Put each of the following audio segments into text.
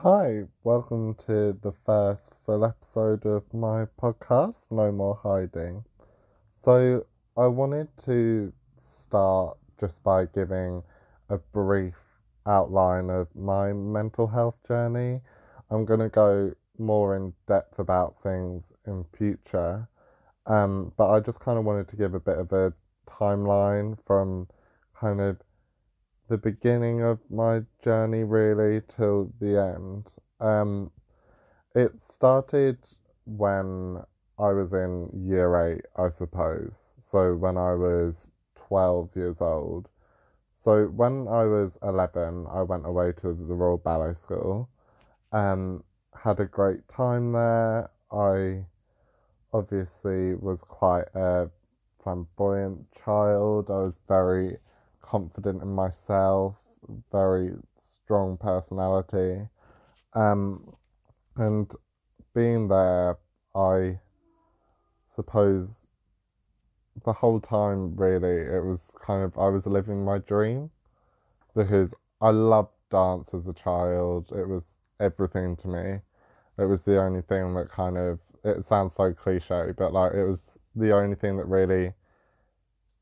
Hi, welcome to the first full episode of my podcast, No More Hiding. So, I wanted to start just by giving a brief outline of my mental health journey. I'm going to go more in depth about things in future, um, but I just kind of wanted to give a bit of a timeline from kind of the beginning of my journey really till the end. Um, it started when I was in year eight, I suppose. So when I was 12 years old. So when I was 11, I went away to the Royal Ballet School. Um, had a great time there. I obviously was quite a flamboyant child. I was very confident in myself, very strong personality. Um, and being there, I suppose the whole time, really, it was kind of, I was living my dream because I loved dance as a child. It was everything to me. It was the only thing that kind of, it sounds so cliche, but like, it was the only thing that really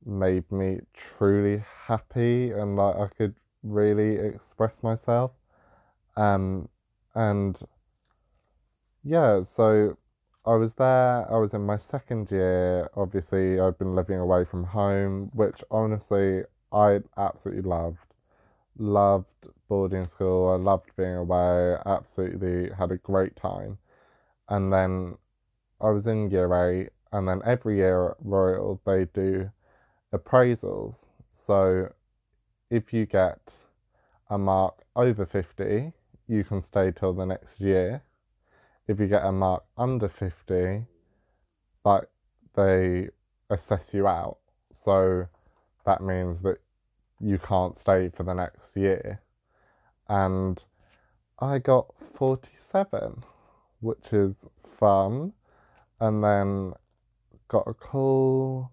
made me truly happy and like I could really express myself. Um, and yeah, so I was there, I was in my second year. Obviously, I'd been living away from home, which honestly I absolutely loved. Loved boarding school, I loved being away, absolutely had a great time. And then I was in year eight, and then every year at Royal they do appraisals. So if you get a mark over 50, you can stay till the next year. If you get a mark under 50, but they assess you out. So that means that you can't stay for the next year. And I got 47, which is fun. And then got a call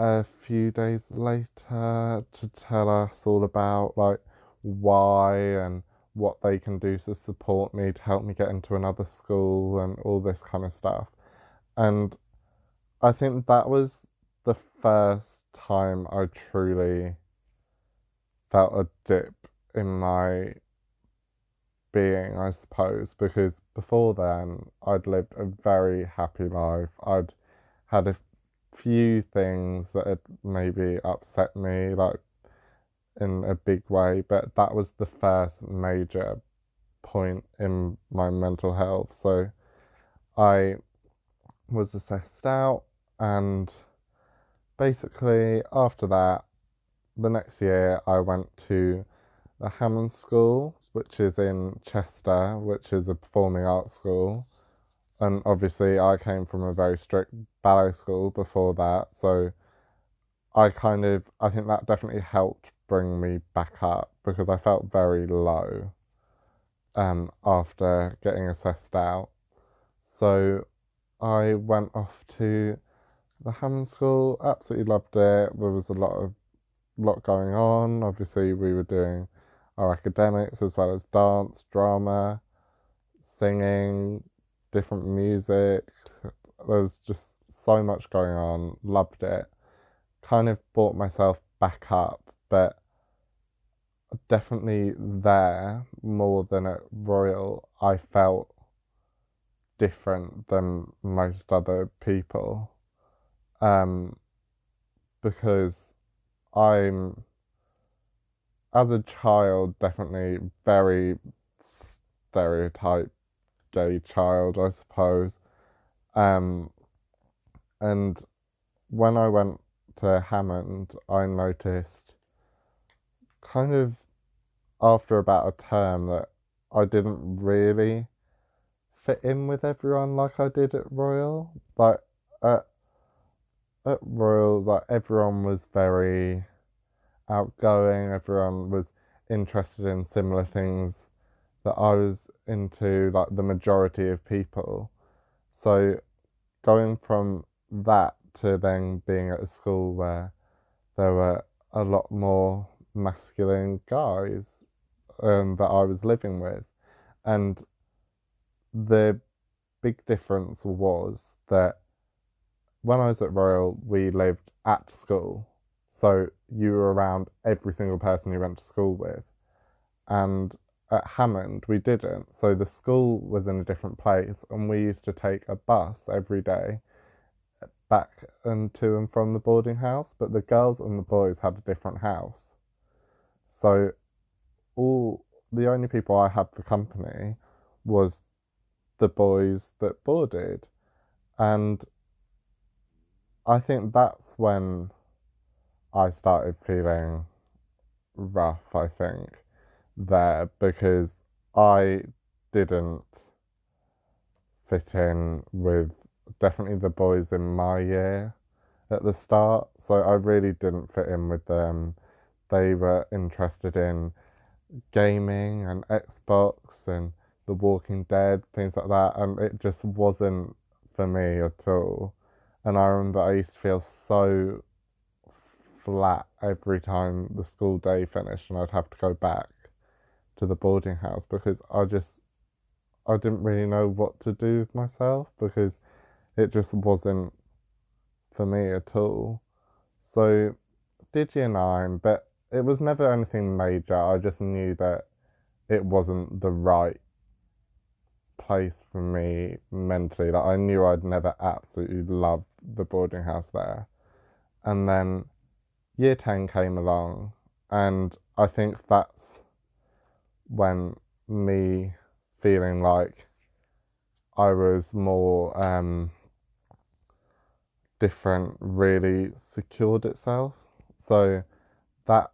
a few days later to tell us all about like why and what they can do to support me to help me get into another school and all this kind of stuff. And I think that was the first time I truly felt a dip in my being, I suppose, because before then I'd lived a very happy life. I'd had a few things that had maybe upset me, like in a big way, but that was the first major point in my mental health. So I was assessed out, and basically, after that, the next year I went to the Hammond School, which is in Chester, which is a performing arts school and obviously I came from a very strict ballet school before that, so I kind of I think that definitely helped bring me back up because I felt very low um after getting assessed out. So I went off to the Hammond School, absolutely loved it. There was a lot of lot going on. Obviously we were doing our academics as well as dance, drama, singing, different music. There was just so much going on. Loved it. Kind of brought myself back up, but definitely there more than at Royal. I felt different than most other people. Um, because I'm, as a child, definitely very stereotype gay child, I suppose. Um, and when I went to Hammond, I noticed kind of after about a term that I didn't really fit in with everyone like I did at Royal. Like at at Royal, like everyone was very outgoing. Everyone was interested in similar things that I was into like the majority of people. So going from that to then being at a school where there were a lot more masculine guys um, that I was living with, And the big difference was that when I was at Royal, we lived at school. So you were around every single person you went to school with. And at Hammond, we didn't. So the school was in a different place, and we used to take a bus every day back and to and from the boarding house. But the girls and the boys had a different house. So all the only people I had for company was the boys that boarded. And I think that's when I started feeling rough, I think, there because I didn't fit in with definitely the boys in my year at the start. So I really didn't fit in with them. They were interested in gaming and Xbox and The Walking Dead, things like that, and it just wasn't for me at all. And I remember I used to feel so flat every time the school day finished and I'd have to go back to the boarding house because I just I didn't really know what to do with myself because it just wasn't for me at all. So did year nine, but it was never anything major. I just knew that it wasn't the right place for me mentally. Like I knew I'd never absolutely love the boarding house there. And then year 10 came along, and I think that's when me feeling like I was more um, different really secured itself. So that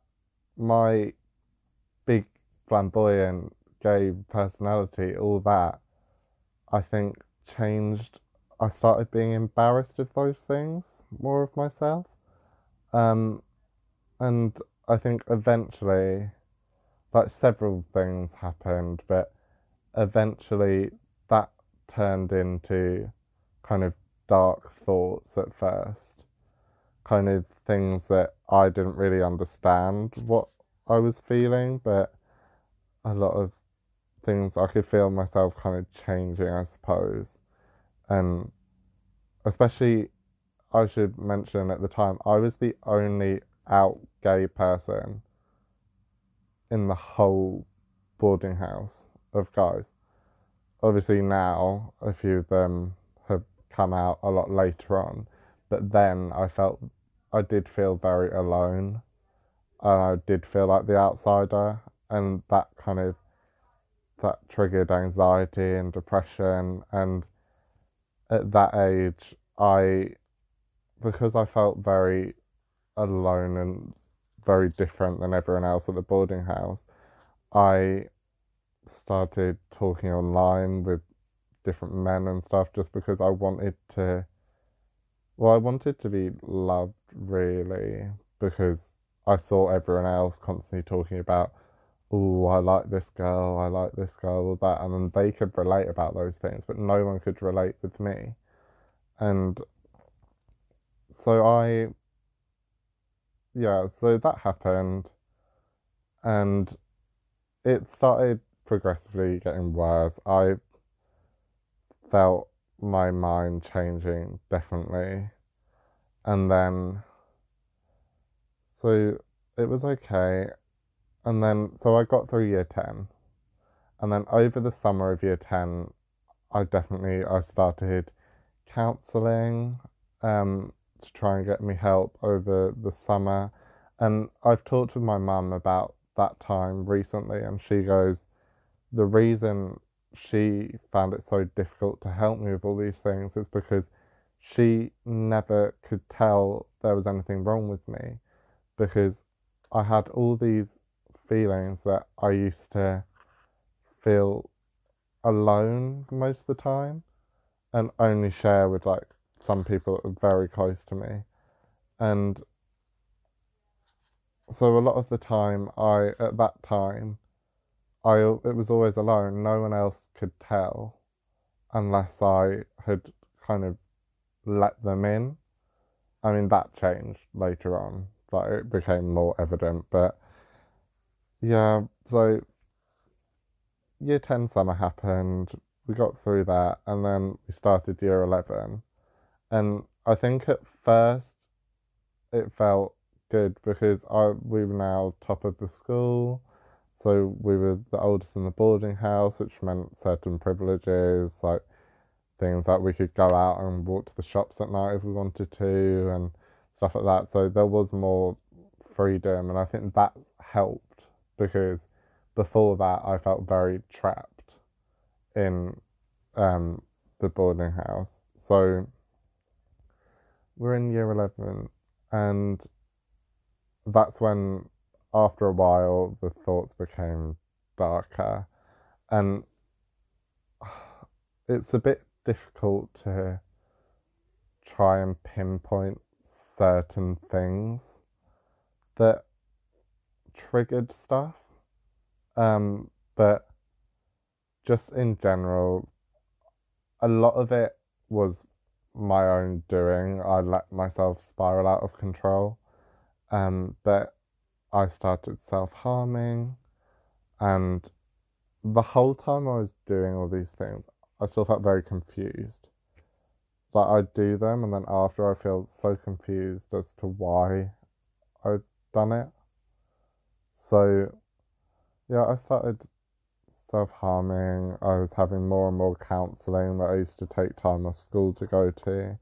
my big flamboyant gay personality, all that, I think changed. I started being embarrassed of those things more of myself. Um, and I think eventually, like several things happened, but eventually that turned into kind of dark thoughts at first, kind of things that I didn't really understand what I was feeling, but a lot of things I could feel myself kind of changing, I suppose. And especially, I should mention at the time, I was the only out gay person in the whole boarding house of guys. Obviously, now a few of them have come out a lot later on, but then I felt I did feel very alone and I did feel like the outsider, and that kind of that triggered anxiety and depression. And at that age, I because I felt very alone and very different than everyone else at the boarding house, I started talking online with different men and stuff just because I wanted to. Well, I wanted to be loved really because I saw everyone else constantly talking about, oh, I like this girl, I like this girl, all that, and then they could relate about those things, but no one could relate with me. And so I yeah, so that happened, and it started progressively getting worse. I felt my mind changing definitely, and then so it was okay, and then so I got through year ten, and then over the summer of year ten, I definitely I started counselling. Um, to try and get me help over the summer. And I've talked with my mum about that time recently, and she goes, The reason she found it so difficult to help me with all these things is because she never could tell there was anything wrong with me because I had all these feelings that I used to feel alone most of the time and only share with like some people that are very close to me. And so a lot of the time, I, at that time, I, it was always alone. No one else could tell unless I had kind of let them in. I mean, that changed later on. Like, it became more evident. But yeah, so year 10 summer happened, we got through that, and then we started year 11. And I think at first it felt good because I we were now top of the school. So we were the oldest in the boarding house, which meant certain privileges, like things like we could go out and walk to the shops at night if we wanted to, and stuff like that. So there was more freedom, and I think that helped because before that I felt very trapped in um, the boarding house. So we're in year 11, and that's when, after a while, the thoughts became darker. And it's a bit difficult to try and pinpoint certain things that triggered stuff. Um, but just in general, a lot of it was my own doing. I let myself spiral out of control. Um, but I started self harming, and the whole time I was doing all these things, I still felt very confused. Like I'd do them, and then after I feel so confused as to why I'd done it. So, yeah, I started self harming. I was having more and more counselling that I used to take time off school to go to,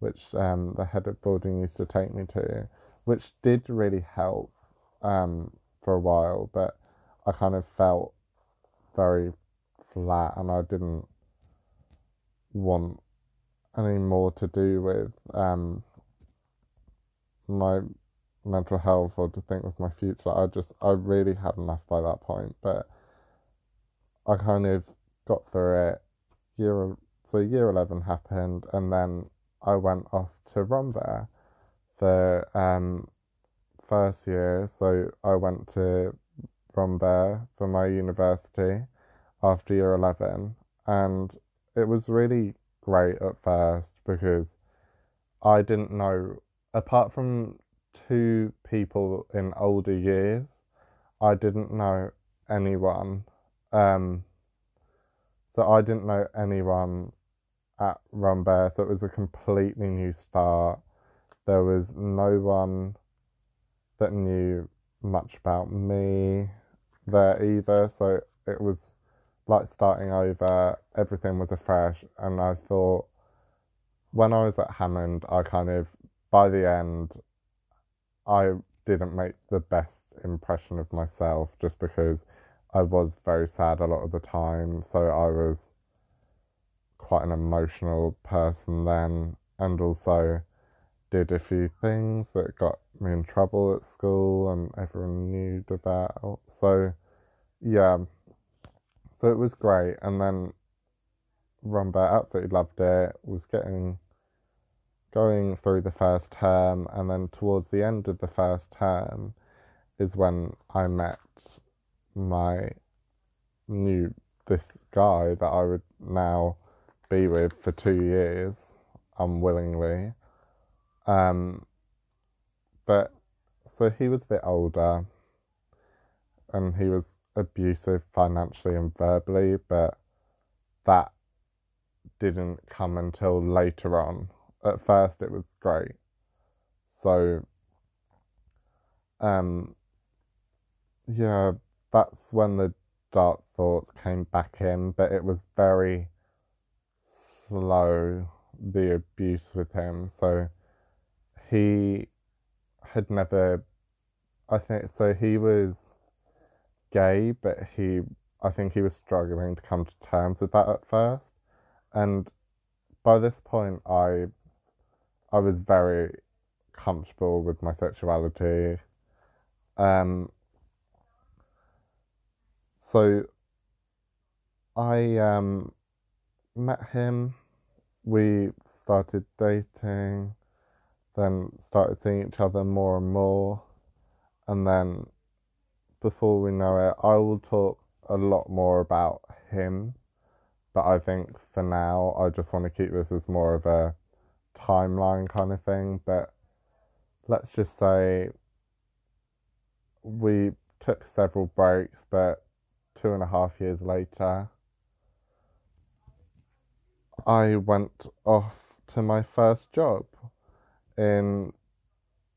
which um, the head of boarding used to take me to, which did really help um, for a while, but I kind of felt very flat and I didn't want any more to do with um, my mental health or to think of my future. I just, I really had enough by that point, but I kind of got through it. Year so year eleven happened, and then I went off to Rambert for um, first year. So I went to Rambert for my university after year eleven, and it was really great at first because I didn't know, apart from two people in older years, I didn't know anyone um, so I didn't know anyone at Rambert, so it was a completely new start. There was no one that knew much about me there either, so it was like starting over. Everything was afresh, and I thought when I was at Hammond, I kind of by the end, I didn't make the best impression of myself just because I was very sad a lot of the time, so I was quite an emotional person then, and also did a few things that got me in trouble at school, and everyone knew about. So, yeah, so it was great, and then Rambert absolutely loved it. Was getting going through the first term, and then towards the end of the first term is when I met my knew this guy that I would now be with for two years unwillingly. Um, but so he was a bit older and he was abusive financially and verbally, but that didn't come until later on. At first, it was great. So, um, yeah, that's when the dark thoughts came back in, but it was very slow, the abuse with him. So he had never, I think, so he was gay, but he, I think he was struggling to come to terms with that at first. And by this point, I, I was very comfortable with my sexuality. Um, so I um, met him, we started dating, then started seeing each other more and more, and then before we know it, I will talk a lot more about him. But I think for now, I just want to keep this as more of a timeline kind of thing. But let's just say we took several breaks, but two and a half years later, I went off to my first job in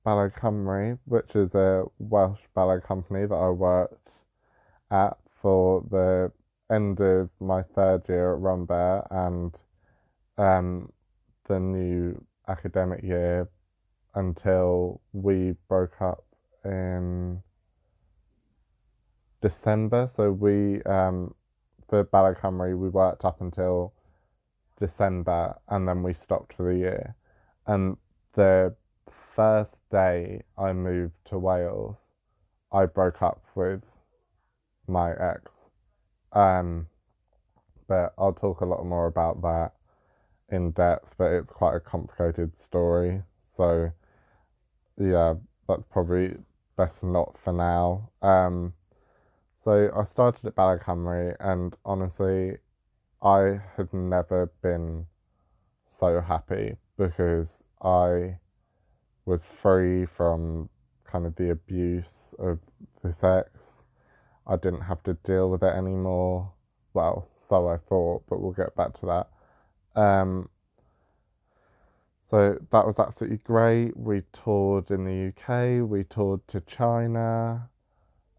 Ballet Cymru, which is a Welsh ballet company that I worked at for the end of my third year at Rambert and um, the new academic year until we broke up in December. So we, um, for Cymru, we worked up until December and then we stopped for the year. And the first day I moved to Wales, I broke up with my ex. Um, but I'll talk a lot more about that in depth, but it's quite a complicated story. So, yeah, that's probably best not for now. Um, so I started at Ballet and honestly, I had never been so happy because I was free from kind of the abuse of the sex. I didn't have to deal with it anymore. Well, so I thought, but we'll get back to that. Um, so that was absolutely great. We toured in the UK, we toured to China,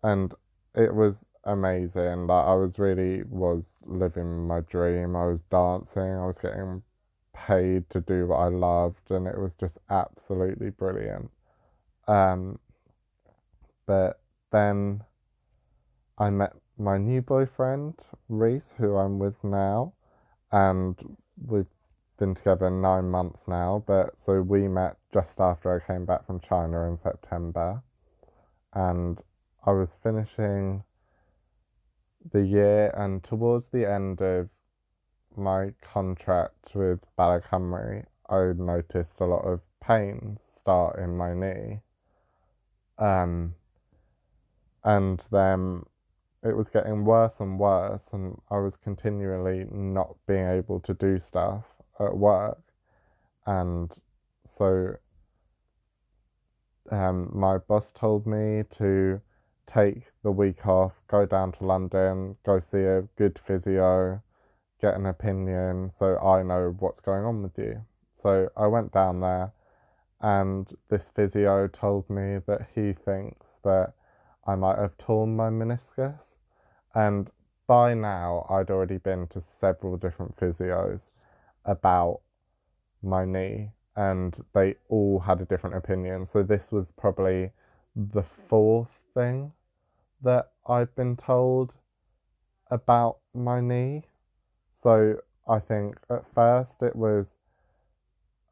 and it was amazing. Like I was really was living my dream. I was dancing. I was getting paid to do what I loved, and it was just absolutely brilliant. Um, but then I met my new boyfriend, Reese, who I'm with now, and we've been together nine months now. But so we met just after I came back from China in September, and I was finishing the year, and towards the end of my contract with Ballet Cymru, I noticed a lot of pain start in my knee. Um, and then it was getting worse and worse, and I was continually not being able to do stuff at work. And so um, my boss told me to take the week off, go down to London, go see a good physio, get an opinion so I know what's going on with you. So I went down there and this physio told me that he thinks that I might have torn my meniscus. And by now, I'd already been to several different physios about my knee, and they all had a different opinion. So this was probably the fourth thing that I've been told about my knee. So I think at first it was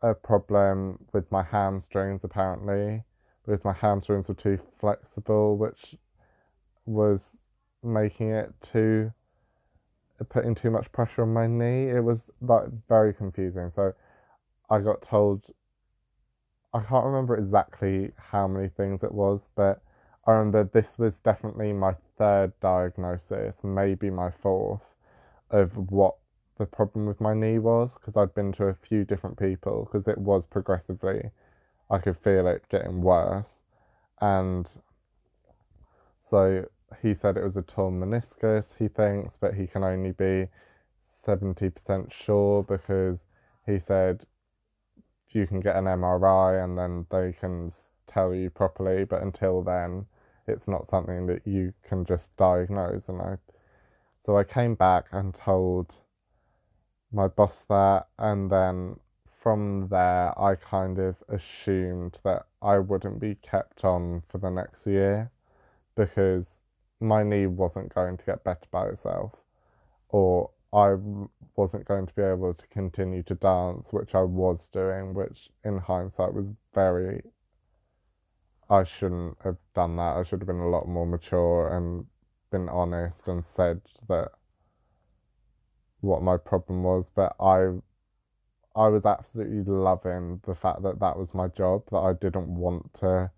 a problem with my hamstrings, apparently, because my hamstrings were too flexible, which was making it too putting too much pressure on my knee. It was like very confusing. So I got told I can't remember exactly how many things it was, but I remember this was definitely my third diagnosis, maybe my fourth, of what the problem with my knee was because I'd been to a few different people because it was progressively, I could feel it getting worse. And so he said it was a torn meniscus, he thinks, but he can only be 70% sure because he said you can get an MRI and then they can tell you properly, but until then, it's not something that you can just diagnose. And I, so I came back and told my boss that, and then from there, I kind of assumed that I wouldn't be kept on for the next year because my knee wasn't going to get better by itself, or I wasn't going to be able to continue to dance, which I was doing, which in hindsight was very I shouldn't have done that. I should have been a lot more mature and been honest and said that what my problem was. But I, I was absolutely loving the fact that that was my job. That I didn't want to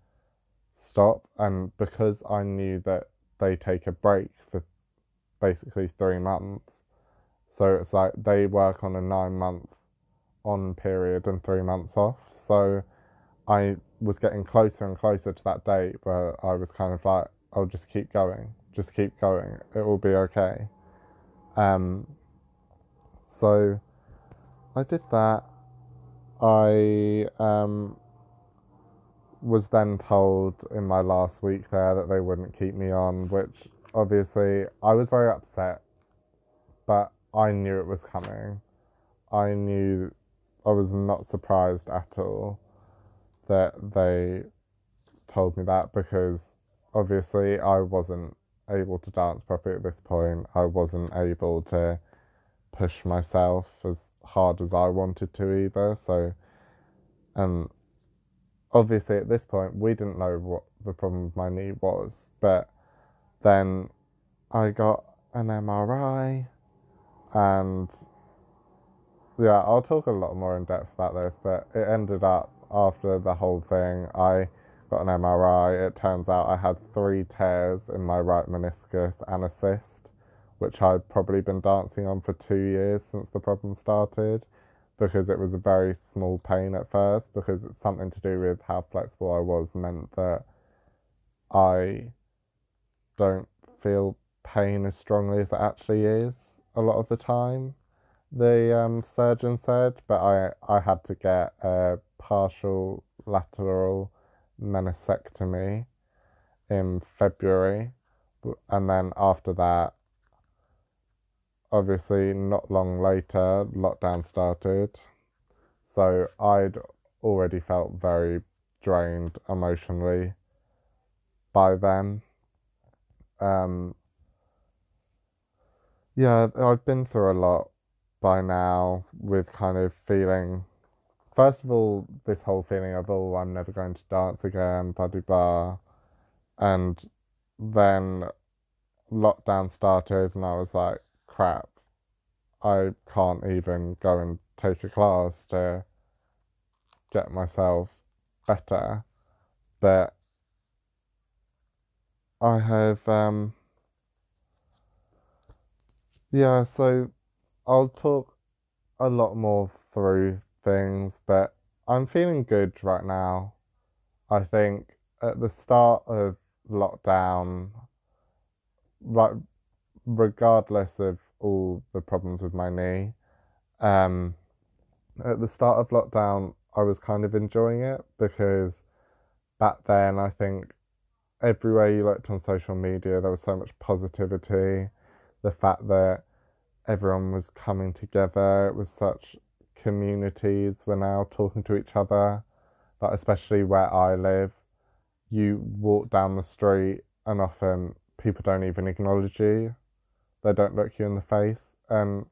stop, and because I knew that they take a break for basically three months, so it's like they work on a nine month on period and three months off. So I was getting closer and closer to that date where I was kind of like, I'll just keep going just keep going. It will be okay. Um, so I did that. I um, was then told in my last week there that they wouldn't keep me on, which obviously I was very upset, but I knew it was coming. I knew I was not surprised at all that they told me that because obviously I wasn't able to dance properly at this point. I wasn't able to push myself as hard as I wanted to either. So, and obviously at this point we didn't know what the problem with my knee was, but then I got an MRI and yeah, I'll talk a lot more in depth about this, but it ended up after the whole thing, I got an MRI. It turns out I had three tears in my right meniscus and a cyst, which I'd probably been dancing on for two years since the problem started because it was a very small pain at first because it's something to do with how flexible I was meant that I don't feel pain as strongly as it actually is a lot of the time the um, surgeon said, but I, I had to get a partial lateral meniscectomy in February. And then after that, obviously, not long later, lockdown started. So I'd already felt very drained emotionally by then. Um, yeah, I've been through a lot by now with kind of feeling, first of all, this whole feeling of, oh, I'm never going to dance again, blah, blah. And then lockdown started, and I was like, crap, I can't even go and take a class to get myself better. But I have, um, yeah, so I'll talk a lot more through things, but I'm feeling good right now. I think at the start of lockdown, like regardless of all the problems with my knee, um, at the start of lockdown, I was kind of enjoying it because back then I think everywhere you looked on social media, there was so much positivity. The fact that everyone was coming together. It was such communities were now talking to each other. Like especially where I live, you walk down the street and often people don't even acknowledge you. They don't look you in the face. And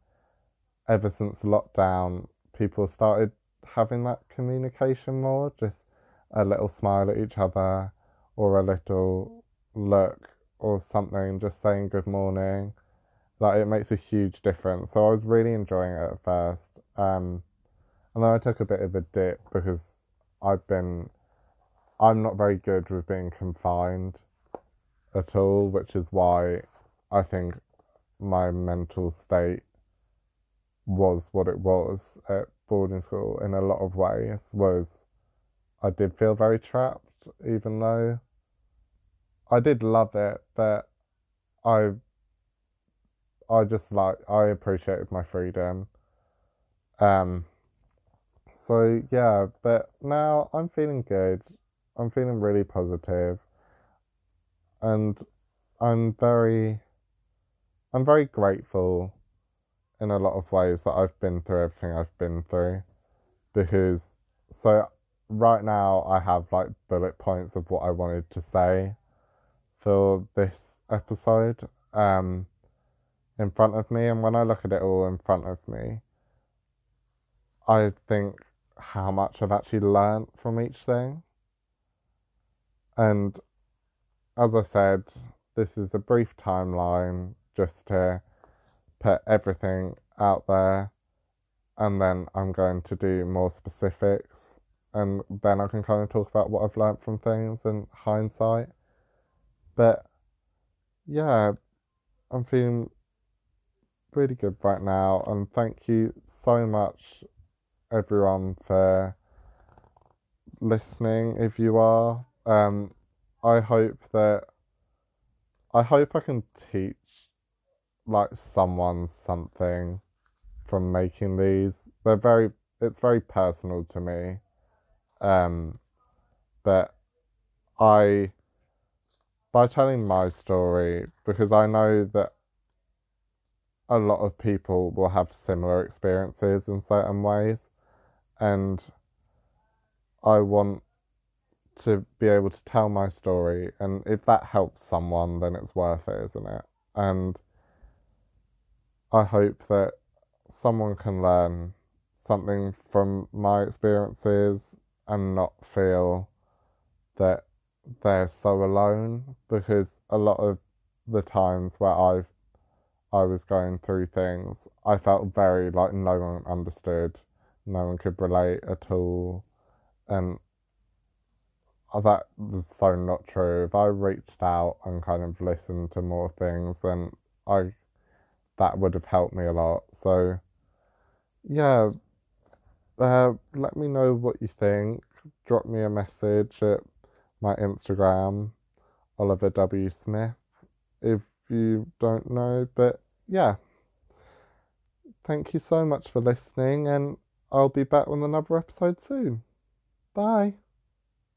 ever since lockdown, people started having that communication more, just a little smile at each other or a little look or something, just saying good morning like it makes a huge difference. So I was really enjoying it at first, um, and then I took a bit of a dip because I've been, I'm not very good with being confined at all, which is why I think my mental state was what it was at boarding school in a lot of ways was I did feel very trapped even though I did love it but I I just like I appreciated my freedom. Um so yeah, but now I'm feeling good. I'm feeling really positive. And I'm very I'm very grateful in a lot of ways that I've been through everything I've been through because so right now I have like bullet points of what I wanted to say for this episode. Um in front of me. And when I look at it all in front of me, I think how much I've actually learned from each thing. And as I said, this is a brief timeline just to put everything out there. And then I'm going to do more specifics. And then I can kind of talk about what I've learned from things in hindsight. But yeah, I'm feeling really good right now, and thank you so much, everyone, for listening. If you are, um, I hope that I hope I can teach like someone something from making these. They're very it's very personal to me. Um but I by telling my story because I know that a lot of people will have similar experiences in certain ways. And I want to be able to tell my story. And if that helps someone then it's worth it isn't it? And I hope that someone can learn something from my experiences and not feel that they're so alone. Because a lot of the times where I've I was going through things, I felt very like no one understood, no one could relate at all, and that was so not true. If I reached out and kind of listened to more things, then I that would have helped me a lot. So, yeah, uh, let me know what you think. Drop me a message at my Instagram, Oliver W. Smith, if you don't know. But yeah, thank you so much for listening, and I'll be back with another episode soon. Bye.